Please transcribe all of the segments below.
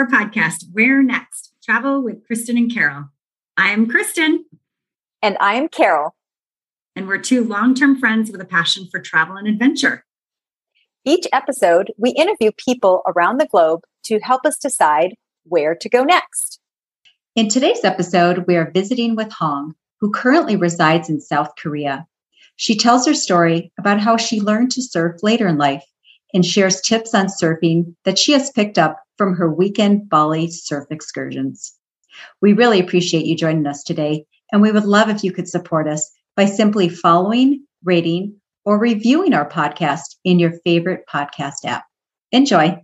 Hi, welcome to our podcast, Where Next? Travel with Kristen and Carol. I am Kristen. And I am Carol. And we're two long term friends with a passion for travel and adventure. Each episode, we interview people around the globe to help us decide where to go next. In today's episode, we are visiting with Hong, who currently resides in South Korea. She tells her story about how she learned to surf later in life and shares tips on surfing that she has picked up from her weekend Bali surf excursions. We really appreciate you joining us today, and we would love if you could support us by simply following, rating, or reviewing our podcast in your favorite podcast app. Enjoy.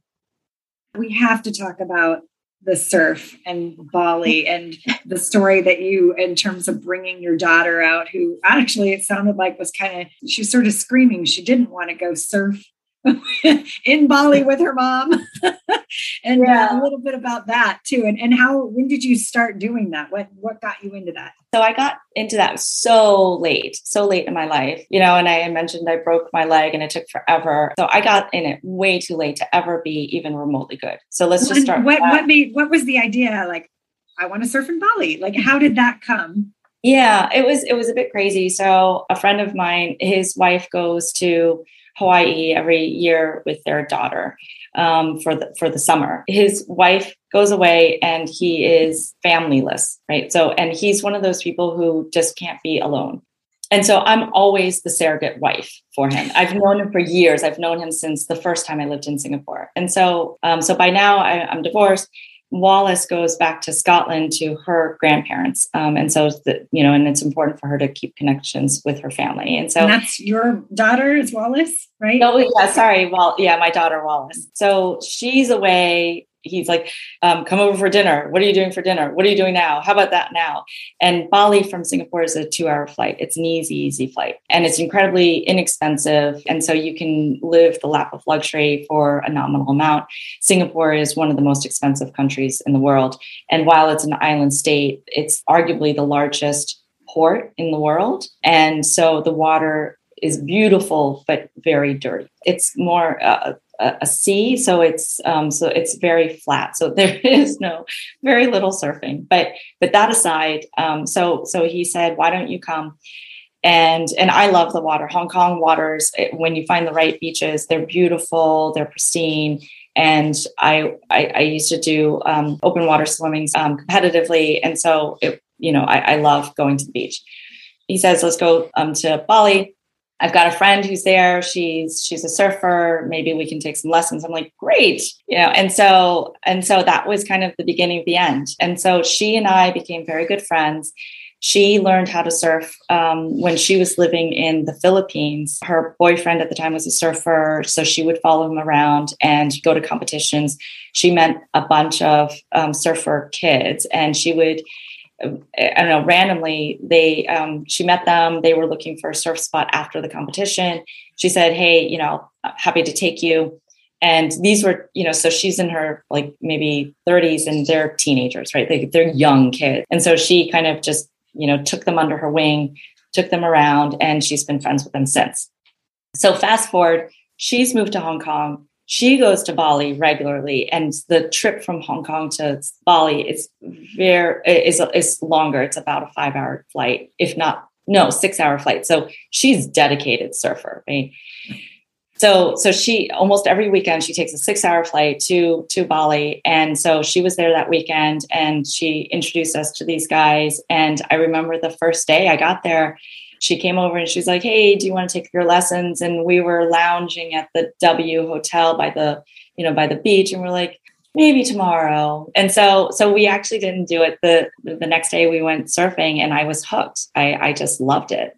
We have to talk about the surf and Bali and the story that you, in terms of bringing your daughter out, who actually it sounded like was kind of, she was sort of screaming. She didn't want to go surf in Bali with her mom. and yeah. uh, a little bit about that too. And, and how, when did you start doing that? What, what got you into that? So I got into that so late, so late in my life, you know, and I mentioned I broke my leg and it took forever. So I got in it way too late to ever be even remotely good. So let's just start. What, what made, what was the idea? Like, I want to surf in Bali. Like, how did that come? Yeah, it was, it was a bit crazy. So a friend of mine, his wife goes to Hawaii every year with their daughter um, for the for the summer. His wife goes away and he is familyless, right? So, and he's one of those people who just can't be alone. And so I'm always the surrogate wife for him. I've known him for years. I've known him since the first time I lived in Singapore. And so, um, so by now I, I'm divorced. Wallace goes back to Scotland to her grandparents, um, and so the, you know, and it's important for her to keep connections with her family. And so and that's your daughter is Wallace, right? Oh yeah, sorry. Well, yeah, my daughter Wallace. So she's away he's like, um, come over for dinner. What are you doing for dinner? What are you doing now? How about that now? And Bali from Singapore is a two hour flight. It's an easy, easy flight and it's incredibly inexpensive. And so you can live the lap of luxury for a nominal amount. Singapore is one of the most expensive countries in the world. And while it's an island state, it's arguably the largest port in the world. And so the water is beautiful but very dirty. It's more uh, a, sea, so it's um, so it's very flat. So there is no very little surfing. But but that aside, um, so so he said, why don't you come? And and I love the water. Hong Kong waters, it, when you find the right beaches, they're beautiful, they're pristine. And I I, I used to do um, open water swimming um, competitively, and so it you know I, I love going to the beach. He says, let's go um, to Bali I've got a friend who's there. She's she's a surfer. Maybe we can take some lessons. I'm like, great, you know. And so and so that was kind of the beginning of the end. And so she and I became very good friends. She learned how to surf um, when she was living in the Philippines. Her boyfriend at the time was a surfer, so she would follow him around and go to competitions. She met a bunch of um, surfer kids, and she would I don't know, randomly, they um, she met them. They were looking for a surf spot after the competition. She said, "Hey, you know, happy to take you." And these were, you know, so she's in her like maybe 30s, and they're teenagers, right? They, they're young kids, and so she kind of just, you know, took them under her wing, took them around, and she's been friends with them since. So fast forward, she's moved to Hong Kong she goes to Bali regularly, and the trip from Hong Kong to Bali is very is is longer. It's about a five hour flight, if not no six hour flight. So she's dedicated surfer, right? So so she almost every weekend she takes a six hour flight to to Bali, and so she was there that weekend, and she introduced us to these guys. And I remember the first day I got there she came over and she's like, Hey, do you want to take your lessons? And we were lounging at the W hotel by the, you know, by the beach. And we're like, maybe tomorrow. And so, so we actually didn't do it. The, the next day we went surfing and I was hooked. I, I just loved it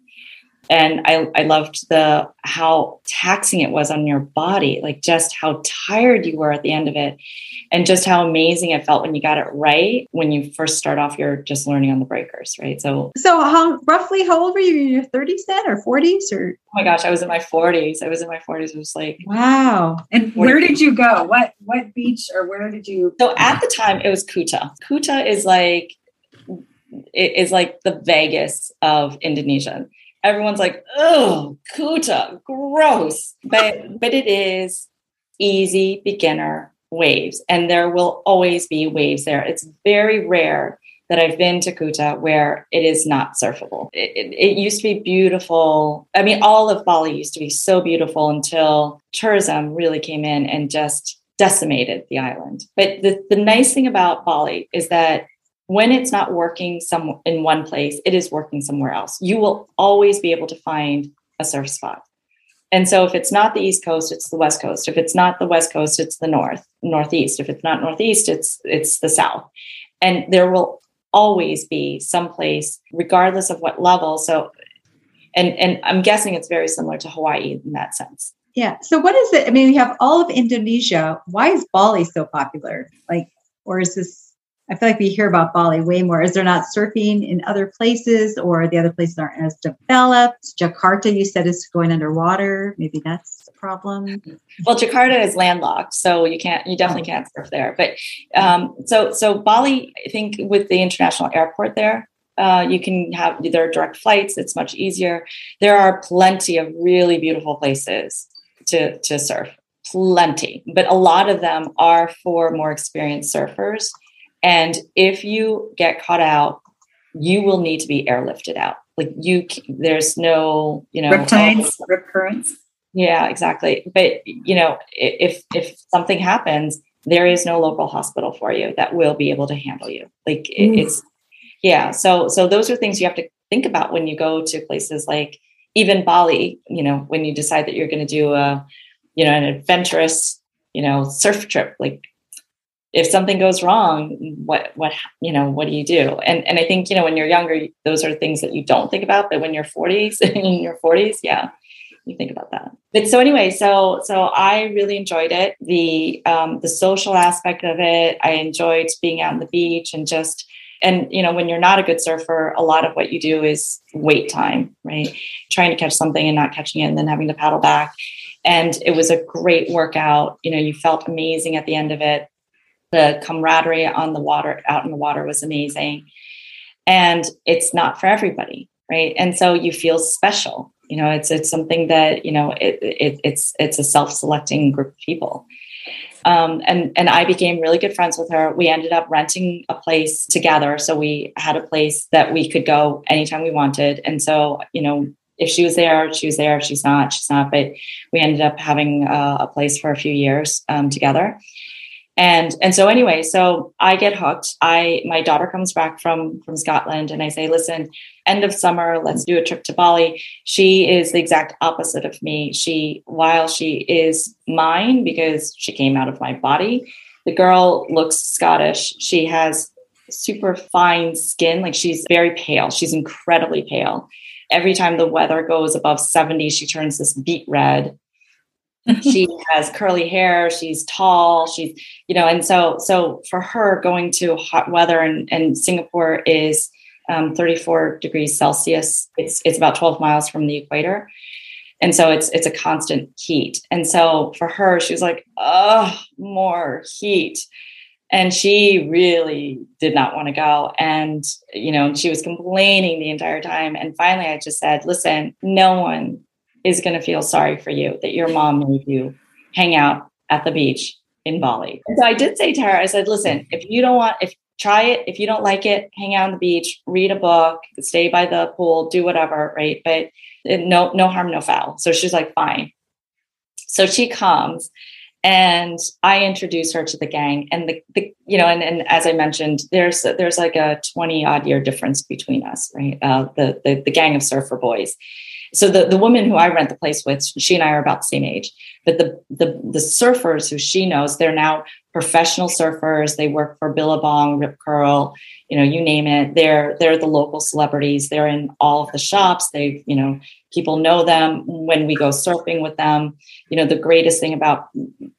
and I, I loved the how taxing it was on your body like just how tired you were at the end of it and just how amazing it felt when you got it right when you first start off you're just learning on the breakers right? So so how roughly how old were you? In your 30s then or 40s or? Oh my gosh i was in my 40s i was in my 40s it was like wow. And where did you go? What what beach or where did you? So at the time it was kuta. Kuta is like it is like the vegas of indonesia everyone's like, oh, Kuta, gross. But but it is easy, beginner, waves and there will always be waves there. It's very rare that I've been to Kuta where it is not surfable. It, it, it, used to be beautiful. I mean, all of Bali used to be so beautiful until tourism really came in and just decimated the island. But the, the nice thing about Bali is that when it's not working some in one place, it is working somewhere else. You will always be able to find a surf spot. And so if it's not the East Coast, it's the West Coast. If it's not the West Coast, it's the North, Northeast. If it's not Northeast, it's it's the South. And there will always be some place, regardless of what level. So and and I'm guessing it's very similar to Hawaii in that sense. Yeah. So what is it? I mean, we have all of Indonesia. Why is Bali so popular? Like, or is this I feel like we hear about Bali way more. Is there not surfing in other places or the other places aren't as developed? Jakarta, you said, is going underwater. Maybe that's the problem. Well, Jakarta is landlocked, so you can't, you definitely can't surf there. But um, so, so Bali, I think with the international airport there, uh, you can have there are direct flights. It's much easier. There are plenty of really beautiful places to to surf, plenty. But a lot of them are for more experienced surfers and if you get caught out, you will need to be airlifted out. Like you, there's no, you know, rip tides, oh, rip currents. Yeah, exactly. But you know, if if something happens, there is no local hospital for you that will be able to handle you. Like mm. it's, yeah. So so those are things you have to think about when you go to places like even Bali. You know, when you decide that you're going to do a, you know, an adventurous, you know, surf trip. Like if something goes wrong what what you know what do you do? And and i think you know when you're younger those are things that you don't think about but when you're 40s in your 40s yeah you think about that. But so anyway so so i really enjoyed it. The um the social aspect of it i enjoyed being out on the beach and just and you know when you're not a good surfer a lot of what you do is wait time right? Trying to catch something and not catching it and then having to paddle back. And it was a great workout. You know you felt amazing at the end of it the camaraderie on the water out in the water was amazing and it's not for everybody right and so you feel special you know it's it's something that you know it, it it's it's a self-selecting group of people um, and and I became really good friends with her. We ended up renting a place together, so we had a place that we could go anytime we wanted. And so, you know, if she was there, she was there. If she's not, she's not. But we ended up having uh, a place for a few years um, together and and so anyway so i get hooked. I my daughter comes back from from scotland and i say listen end of summer let's do a trip to bali. She is the exact opposite of me. She while she is mine because she came out of my body the girl looks scottish. She has super fine skin. Like she's very pale. She's incredibly pale. Every time the weather goes above 70 she turns this beet red she has curly hair she's tall she's you know and so so for her going to hot weather and, and singapore is um, 34 degrees celsius. It's it's about 12 miles from the equator. And so it's it's a constant heat. And so for her she was like oh more heat. And she really did not want to go. And you know she was complaining the entire time. And finally i just said listen no one is going to feel sorry for you that your mom made you hang out at the beach in Bali. And so I did say to her, I said, listen, if you don't want, if try it, if you don't like it, hang out on the beach, read a book, stay by the pool, do whatever, right? But no, no harm, no foul. So she's like, fine. So she comes and I introduce her to the gang and the, the you know, and, and as I mentioned, there's, there's like a 20 odd year difference between us, right? Uh, the, the, the gang of surfer boys. So the, the woman who I rent the place with, she and I are about the same age. But the the the surfers who she knows, they're now professional surfers. They work for Billabong, Rip Curl, you know, you name it. They're they're the local celebrities. They're in all of the shops. They, you know, people know them when we go surfing with them. You know, the greatest thing about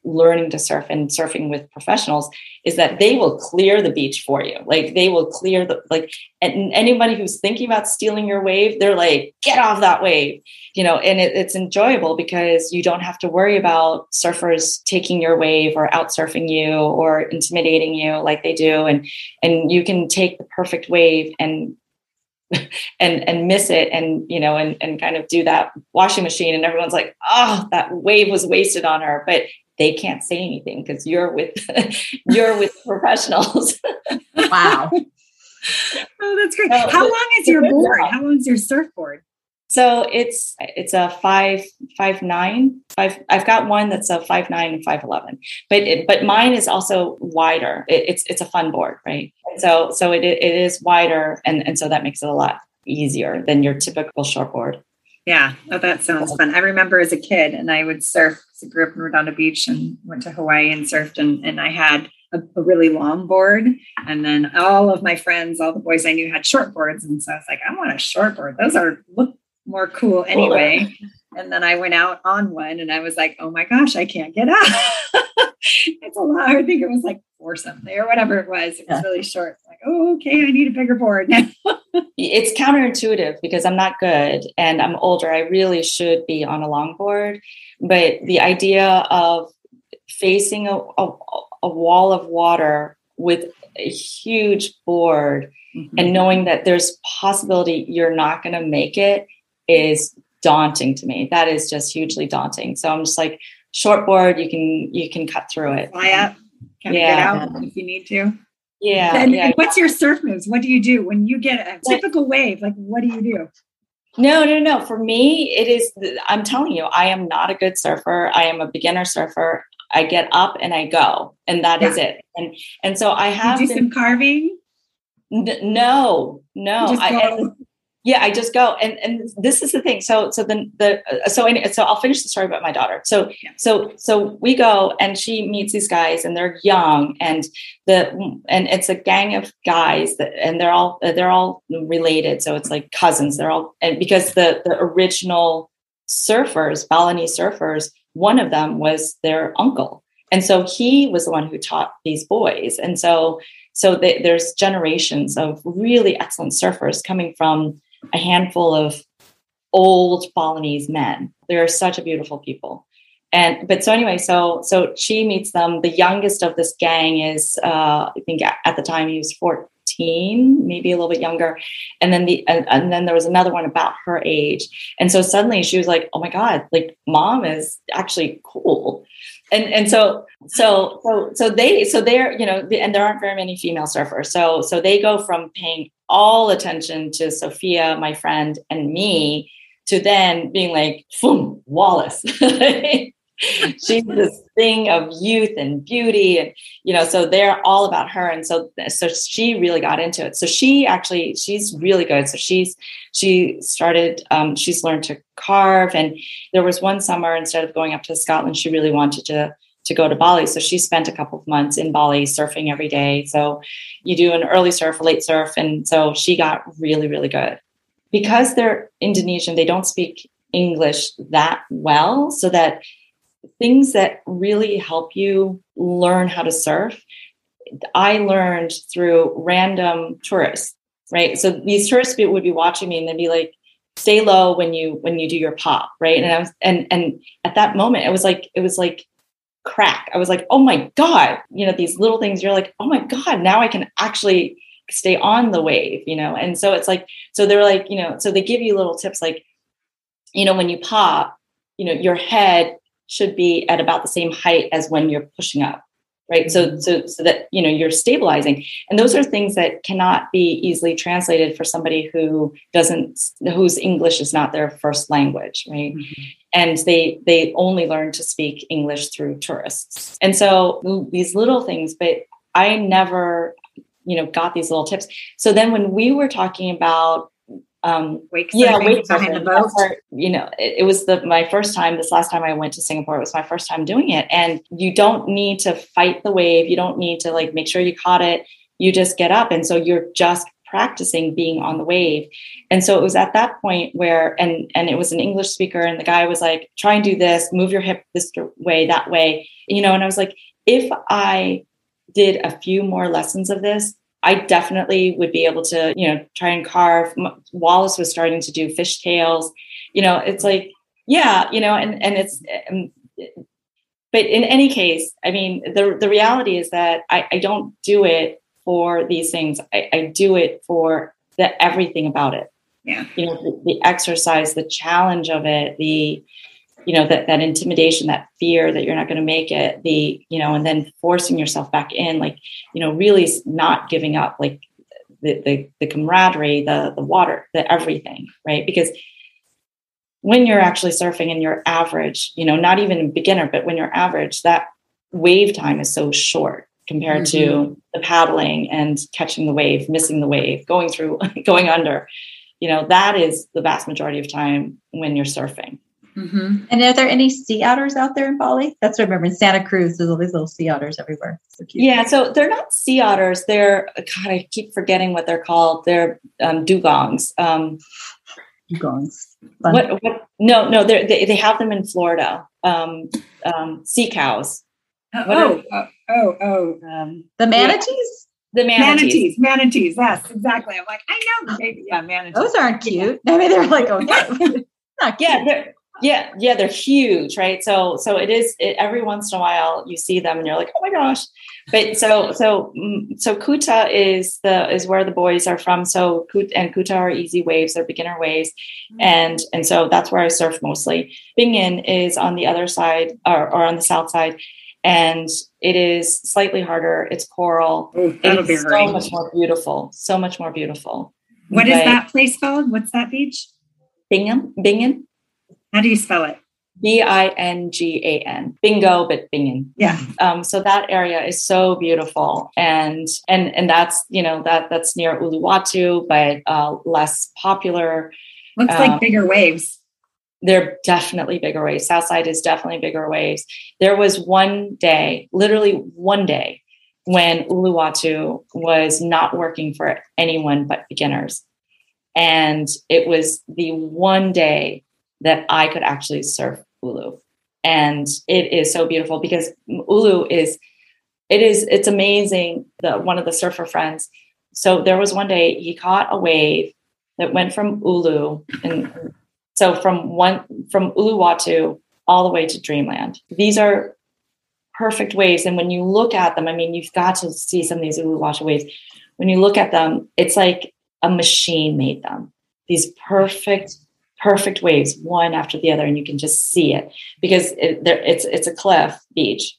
learning to surf and surfing with professionals is that they will clear the beach for you. Like they will clear the like and anybody who's thinking about stealing your wave, they're like, get off that wave. You know, and it, it's enjoyable because you don't have to worry about surfers taking your wave or out surfing you or intimidating you like they do. And and you can take the perfect wave and and and miss it and you know and and kind of do that washing machine and everyone's like oh that wave was wasted on her but they can't say anything because you're with you're with professionals. wow. Oh, that's great. How long is your board? How long is your surfboard? So it's it's a five five nine five. I've got one that's a five nine and five eleven, but it, but mine is also wider. It, it's it's a fun board, right? so so it it is wider, and and so that makes it a lot easier than your typical short board. Yeah, oh, that sounds fun. I remember as a kid, and I would surf. I grew up in Redondo Beach and went to Hawaii and surfed, and and I had a, a, really long board. And then all of my friends, all the boys I knew had short boards. And so I was like, I want a short board. Those are look more cool anyway. And then I went out on one and I was like, oh my gosh, I can't get up. it's a lot. I think it was like four something or whatever it was. It was yeah. really short. Like, oh, okay, I need a bigger board now. it's counterintuitive because I'm not good and I'm older. I really should be on a longboard. But the idea of facing a, a, a wall of water with a huge board mm-hmm. and knowing that there's possibility you're not going to make it is daunting to me. That is just hugely daunting. So I'm just like short board, you can you can cut through it. Fly up, kind yeah. get out if you need to. Yeah, and, yeah. And what's your surf moves? What do you do when you get a typical wave? Like, what do you do? No, no, no. For me, it is. I'm telling you, I am not a good surfer. I am a beginner surfer. I get up and I go, and that yeah. is it. And and so I have you do been, some carving. N- no, no. I, yeah i just go and and this is the thing. So so then the uh, so so i'll finish the story about my daughter. So yeah. so so we go and she meets these guys and they're young and the and it's a gang of guys that and they're all they're all related. So it's like cousins. They're all and because the the original surfers balinese surfers one of them was their uncle. And so he was the one who taught these boys. And so so they, there's generations of really excellent surfers coming from a handful of old Balinese men. They're such a beautiful people. And but so anyway, so so she meets them. The youngest of this gang is uh, I think at the time he was 14, maybe a little bit younger. And then the and, and then there was another one about her age. And so suddenly she was like, oh my God, like mom is actually cool. And and so so so so they so they're you know and there aren't very many female surfers so so they go from paying all attention to Sophia, my friend, and me, to then being like, boom, Wallace. She's this thing of youth and beauty, and you know, so they're all about her. And so, so she really got into it. So she actually, she's really good. So she's she started, um, she's learned to carve. And there was one summer instead of going up to Scotland, she really wanted to to go to Bali. So she spent a couple of months in Bali surfing every day. So you do an early surf, a late surf. And so she got really, really good. Because they're Indonesian, they don't speak English that well. So that things that really help you learn how to surf, I learned through random tourists, right? So these tourists would be watching me and they'd be like, stay low when you when you do your pop right and i was and and at that moment it was like it was like crack. I was like, oh my God, you know, these little things, you're like, oh my God, now I can actually stay on the wave, you know? And so it's like, so they're like, you know, so they give you little tips like, you know, when you pop, you know, your head should be at about the same height as when you're pushing up right? So mm-hmm. so so that you know you're stabilizing. And those are things that cannot be easily translated for somebody who doesn't whose english is not their first language right? Mm-hmm. and they they only learn to speak english through tourists. And so these little things but i never you know got these little tips. So then when we were talking about um wake yeah wake behind the boat. you know it, it, was the my first time this last time i went to singapore it was my first time doing it. And you don't need to fight the wave. You don't need to like make sure you caught it. You just get up. And so you're just practicing being on the wave. And so it was at that point where and and it was an english speaker and the guy was like try and do this. Move your hip this way that way. You know and i was like if i did a few more lessons of this I definitely would be able to, you know, try and carve. Wallace was starting to do fish tails. You know, it's like, yeah, you know, and and it's, um, but in any case, I mean, the the reality is that I, I don't do it for these things. I, I do it for the everything about it. Yeah, you know, the, the exercise, the challenge of it, the you know that that intimidation that fear that you're not going to make it the you know and then forcing yourself back in like you know really not giving up like the the, the camaraderie the the water the everything right? Because when you're actually surfing and you're average you know not even a beginner but when you're average that wave time is so short compared mm-hmm. to the paddling and catching the wave missing the wave going through going under. You know that is the vast majority of time when you're surfing Mm-hmm. And are there any sea otters out there in Bali? That's what I remember in Santa Cruz. There's all these little sea otters everywhere. So yeah, so they're not sea otters. They're God, I keep forgetting what they're called. They're um, dugongs. Um, dugongs. What, what? No, no. They they have them in Florida. Um, um, sea cows. Oh, oh, oh, oh, um, the manatees. The manatees. manatees. manatees, yes, exactly. I'm like, I know, maybe, yeah, manatees. Those aren't cute. I mean, they're like, oh, yeah, yeah, they're yeah yeah they're huge right? So so it is it, every once in a while you see them and you're like oh my gosh. But so so mm, so kuta is the is where the boys are from. So kuta and kuta are easy waves they're beginner waves. Mm-hmm. and and so that's where i surf mostly. Bingin is on the other side or, or on the south side. And it is slightly harder it's coral. Ooh, it's so much more beautiful so much more beautiful. What but, is that place called? What's that beach? Bingin bingin how do you spell it? B I N G A N. Bingo, but bingin. Yeah. Um, so that area is so beautiful, and and and that's you know that that's near Uluwatu, but uh, less popular. Looks um, like bigger waves. They're definitely bigger waves. Southside is definitely bigger waves. There was one day, literally one day, when Uluwatu was not working for anyone but beginners. And it was the one day that I could actually surf Ulu. And it is so beautiful because Ulu is, it is, it's amazing. The one of the surfer friends. So there was one day he caught a wave that went from Ulu and so from one from Uluwatu all the way to Dreamland. These are perfect waves. And when you look at them, I mean, you've got to see some of these Uluwatu waves. When you look at them, it's like a machine made them. These perfect perfect waves one after the other and you can just see it. Because it, there, it's it's a cliff beach.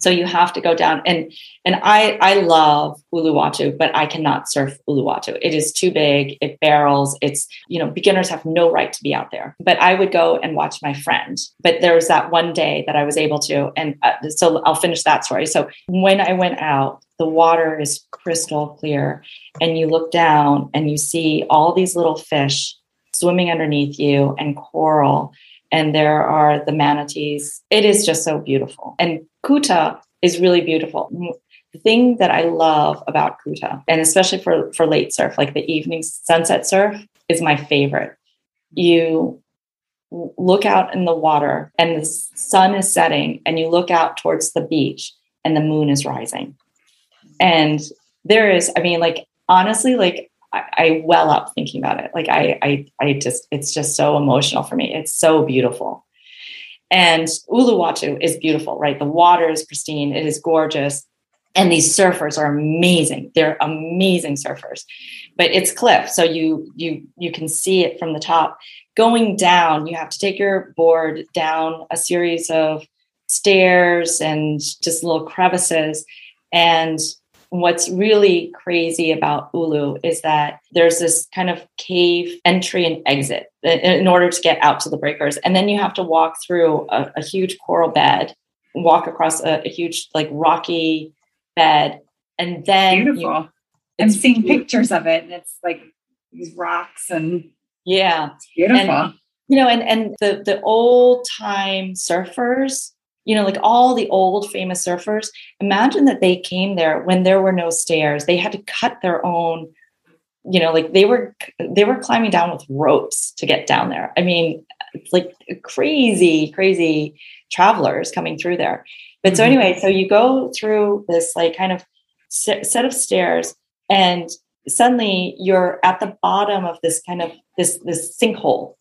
So you have to go down and and i i love uluwatu but i cannot surf uluwatu. It is too big it barrels it's you know beginners have no right to be out there. But i would go and watch my friend. But there was that one day that i was able to and uh, so i'll finish that story. So when i went out the water is crystal clear and you look down and you see all these little fish swimming underneath you and coral and there are the manatees. It is just so beautiful. And kuta is really beautiful. Mm, the thing that i love about kuta and especially for for late surf like the evening sunset surf is my favorite. You look out in the water and the sun is setting and you look out towards the beach and the moon is rising. And there is i mean like honestly like I, I well up thinking about it. Like I, I, I just, it's just so emotional for me. It's so beautiful. And Uluwatu is beautiful, right? The water is pristine. It is gorgeous. And these surfers are amazing. They're amazing surfers, but it's cliff. So you, you, you can see it from the top going down. You have to take your board down a series of stairs and just little crevices. And what's really crazy about Ulu is that there's this kind of cave entry and exit in order to get out to the breakers. And then you have to walk through a, a huge coral bed, walk across a, a, huge, like rocky bed. And then beautiful. You, I'm seeing beautiful. pictures of it, and it's like these rocks and yeah, beautiful. And, you know, and and the the old time surfers you know, like all the old famous surfers, imagine that they came there when there were no stairs. They had to cut their own, you know, like they were they were climbing down with ropes to get down there. I mean, like crazy, crazy travelers coming through there. But so mm-hmm. anyway, so you go through this like kind of set of stairs and suddenly you're at the bottom of this kind of this this sinkhole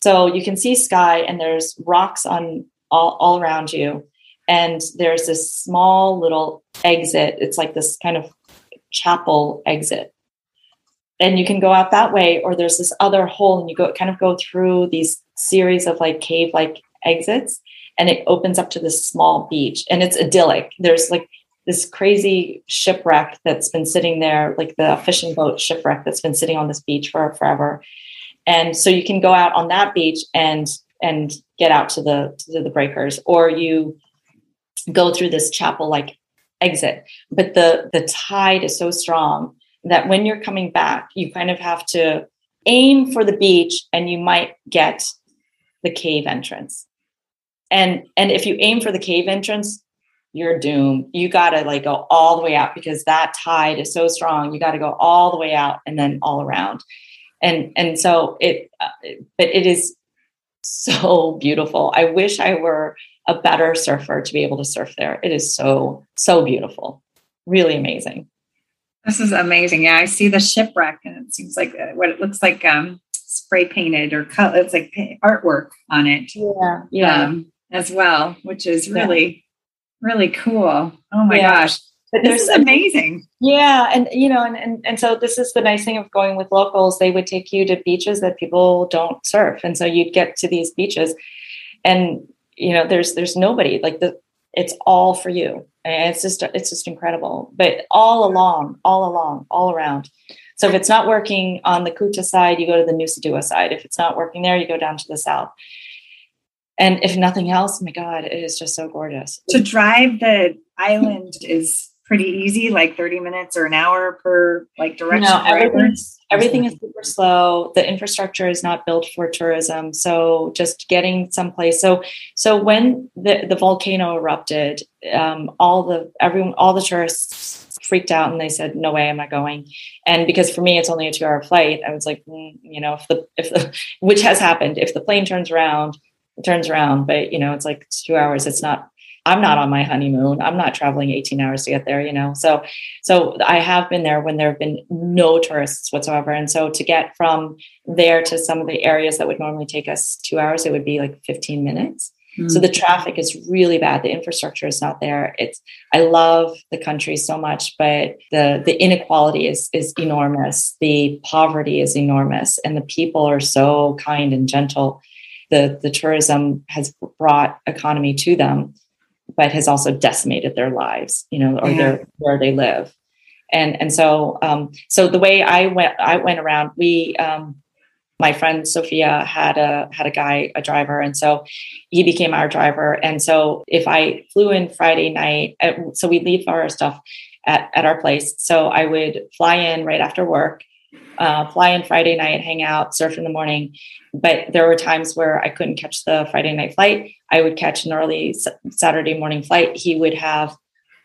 so you can see sky and there's rocks on all, all around you. And there's this small little exit. It's like this kind of chapel exit. And you can go out that way, or there's this other hole, and you go kind of go through these series of like cave like exits and it opens up to this small beach and it's idyllic. There's like this crazy shipwreck that's been sitting there, like the fishing boat shipwreck that's been sitting on this beach for forever. And so you can go out on that beach and and get out to the to the breakers, or you go through this chapel like exit. But the the tide is so strong that when you're coming back, you kind of have to aim for the beach and you might get the cave entrance. And and if you aim for the cave entrance, you're doomed. You got to like go all the way out because that tide is so strong. You got to go all the way out and then all around. And and so it uh, but it is so beautiful. I wish I were a better surfer to be able to surf there. It is so so beautiful. Really amazing. This is amazing. Yeah, I see the shipwreck and it seems like uh, what it looks like um spray painted or cut it's like artwork on it. Yeah. Yeah. Um, as well, which is really really cool. Oh my yeah. gosh. But this is amazing. Yeah. And you know, and, and and so this is the nice thing of going with locals. They would take you to beaches that people don't surf. And so you'd get to these beaches and you know, there's there's nobody. Like the it's all for you. And it's just it's just incredible. But all along, all along, all around. So if it's not working on the Kuta side, you go to the Nusa Dua side. If it's not working there, you go down to the south and if nothing else, my God, it is just so gorgeous. To drive the island is pretty easy, like 30 minutes or an hour per like direction. No, everything is super slow. The infrastructure is not built for tourism. So just getting someplace. So so when the, the volcano erupted, um, all the everyone all the tourists freaked out and they said no way am i going and because for me it's only a two hour flight i was like mm, you know if the if the which has happened if the plane turns around it turns around, but you know, it's like two hours. It's not, I'm not on my honeymoon. I'm not traveling 18 hours to get there, you know? So, so I have been there when there have been no tourists whatsoever. And so to get from there to some of the areas that would normally take us two hours, it would be like 15 minutes. Mm-hmm. So the traffic is really bad. The infrastructure is not there. It's I love the country so much, but the the inequality is is enormous. The poverty is enormous, and the people are so kind and gentle the, the tourism has brought economy to them, but has also decimated their lives, you know, or yeah. their where they live. And and so um, so the way I went I went around, we um, my friend Sophia had a had a guy a driver, and so he became our driver. And so if I flew in Friday night, uh, so we leave our stuff at, at our place. So I would fly in right after work uh, fly in Friday night, hang out, surf in the morning. But there were times where I couldn't catch the Friday night flight. I would catch an early Saturday morning flight. He would have,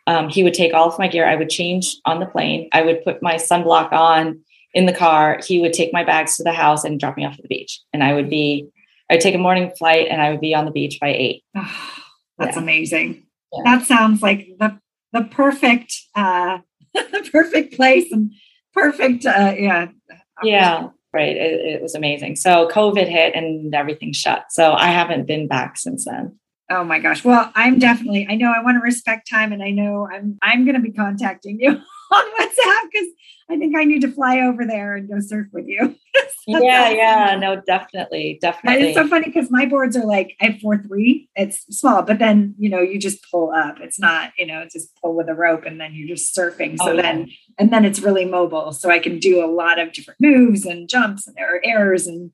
um, he would take all of my gear. I would change on the plane. I would put my sunblock on in the car. He would take my bags to the house and drop me off at the beach. And I would be, I would take a morning flight and I would be on the beach by eight. that's yeah. amazing. Yeah. That sounds like the the perfect uh the perfect place and perfect uh yeah yeah right. It, it, was amazing. So covid hit and everything shut. So i haven't been back since then oh my gosh well i'm definitely i know i want to respect time and i know i'm i'm going to be contacting you on whatsapp because I think I need to fly over there and go surf with you. yeah, yeah, no, definitely, definitely. And it's so funny because my boards are like I have four three. It's small, but then you know you just pull up. It's not you know it's just pull with a rope and then you're just surfing. So oh, yeah. then and then it's really mobile, so I can do a lot of different moves and jumps and there are errors and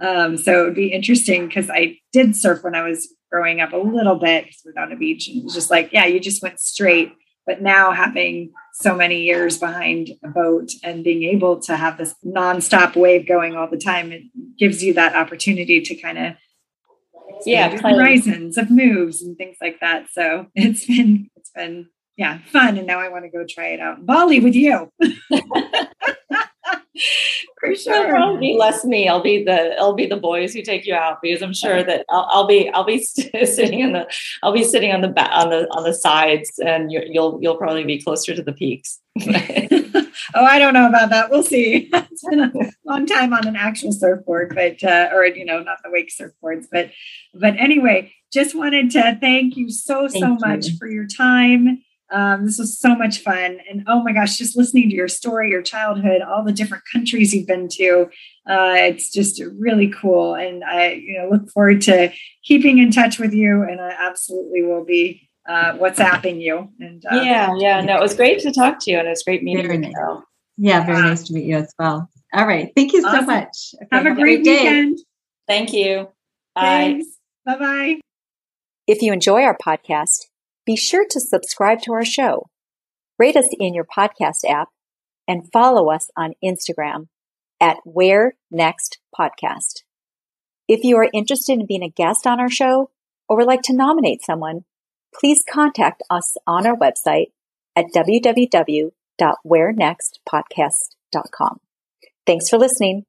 um, so it would be interesting because I did surf when I was growing up a little bit because we're on a beach and it was just like yeah you just went straight but now having so many years behind a boat and being able to have this nonstop wave going all the time, it gives you that opportunity to kind of yeah horizons of moves and things like that. So it's been it's been yeah fun, and now I want to go try it out in Bali with you. For sure. It'll be less me. I'll be the I'll be the boys who take you out because I'm sure that I'll, I'll be I'll be sitting in the I'll be sitting on the back on the on the sides and you, you'll you'll probably be closer to the peaks. oh, I don't know about that. We'll see. it's been a long time on an actual surfboard, but uh, or you know, not the wake surfboards, but but anyway, just wanted to thank you so thank so you. much for your time Um, this was so much fun. And oh my gosh, just listening to your story, your childhood, all the different countries you've been to. Uh, it's just really cool. And I you know, look forward to keeping in touch with you. And I absolutely will be uh, WhatsApping you. And uh, yeah, yeah, no, it was great to talk to you, and it was great meeting very you. Nice. Yeah, very nice to meet you as well. All right, thank you awesome. so much. Okay, have a great, great weekend. Thank you. Bye. Bye bye. If you enjoy our podcast, be sure to subscribe to our show, rate us in your podcast app, and follow us on Instagram at Where Next Podcast. If you are interested in being a guest on our show or would like to nominate someone, please contact us on our website at www.wherenextpodcast.com. Thanks for listening.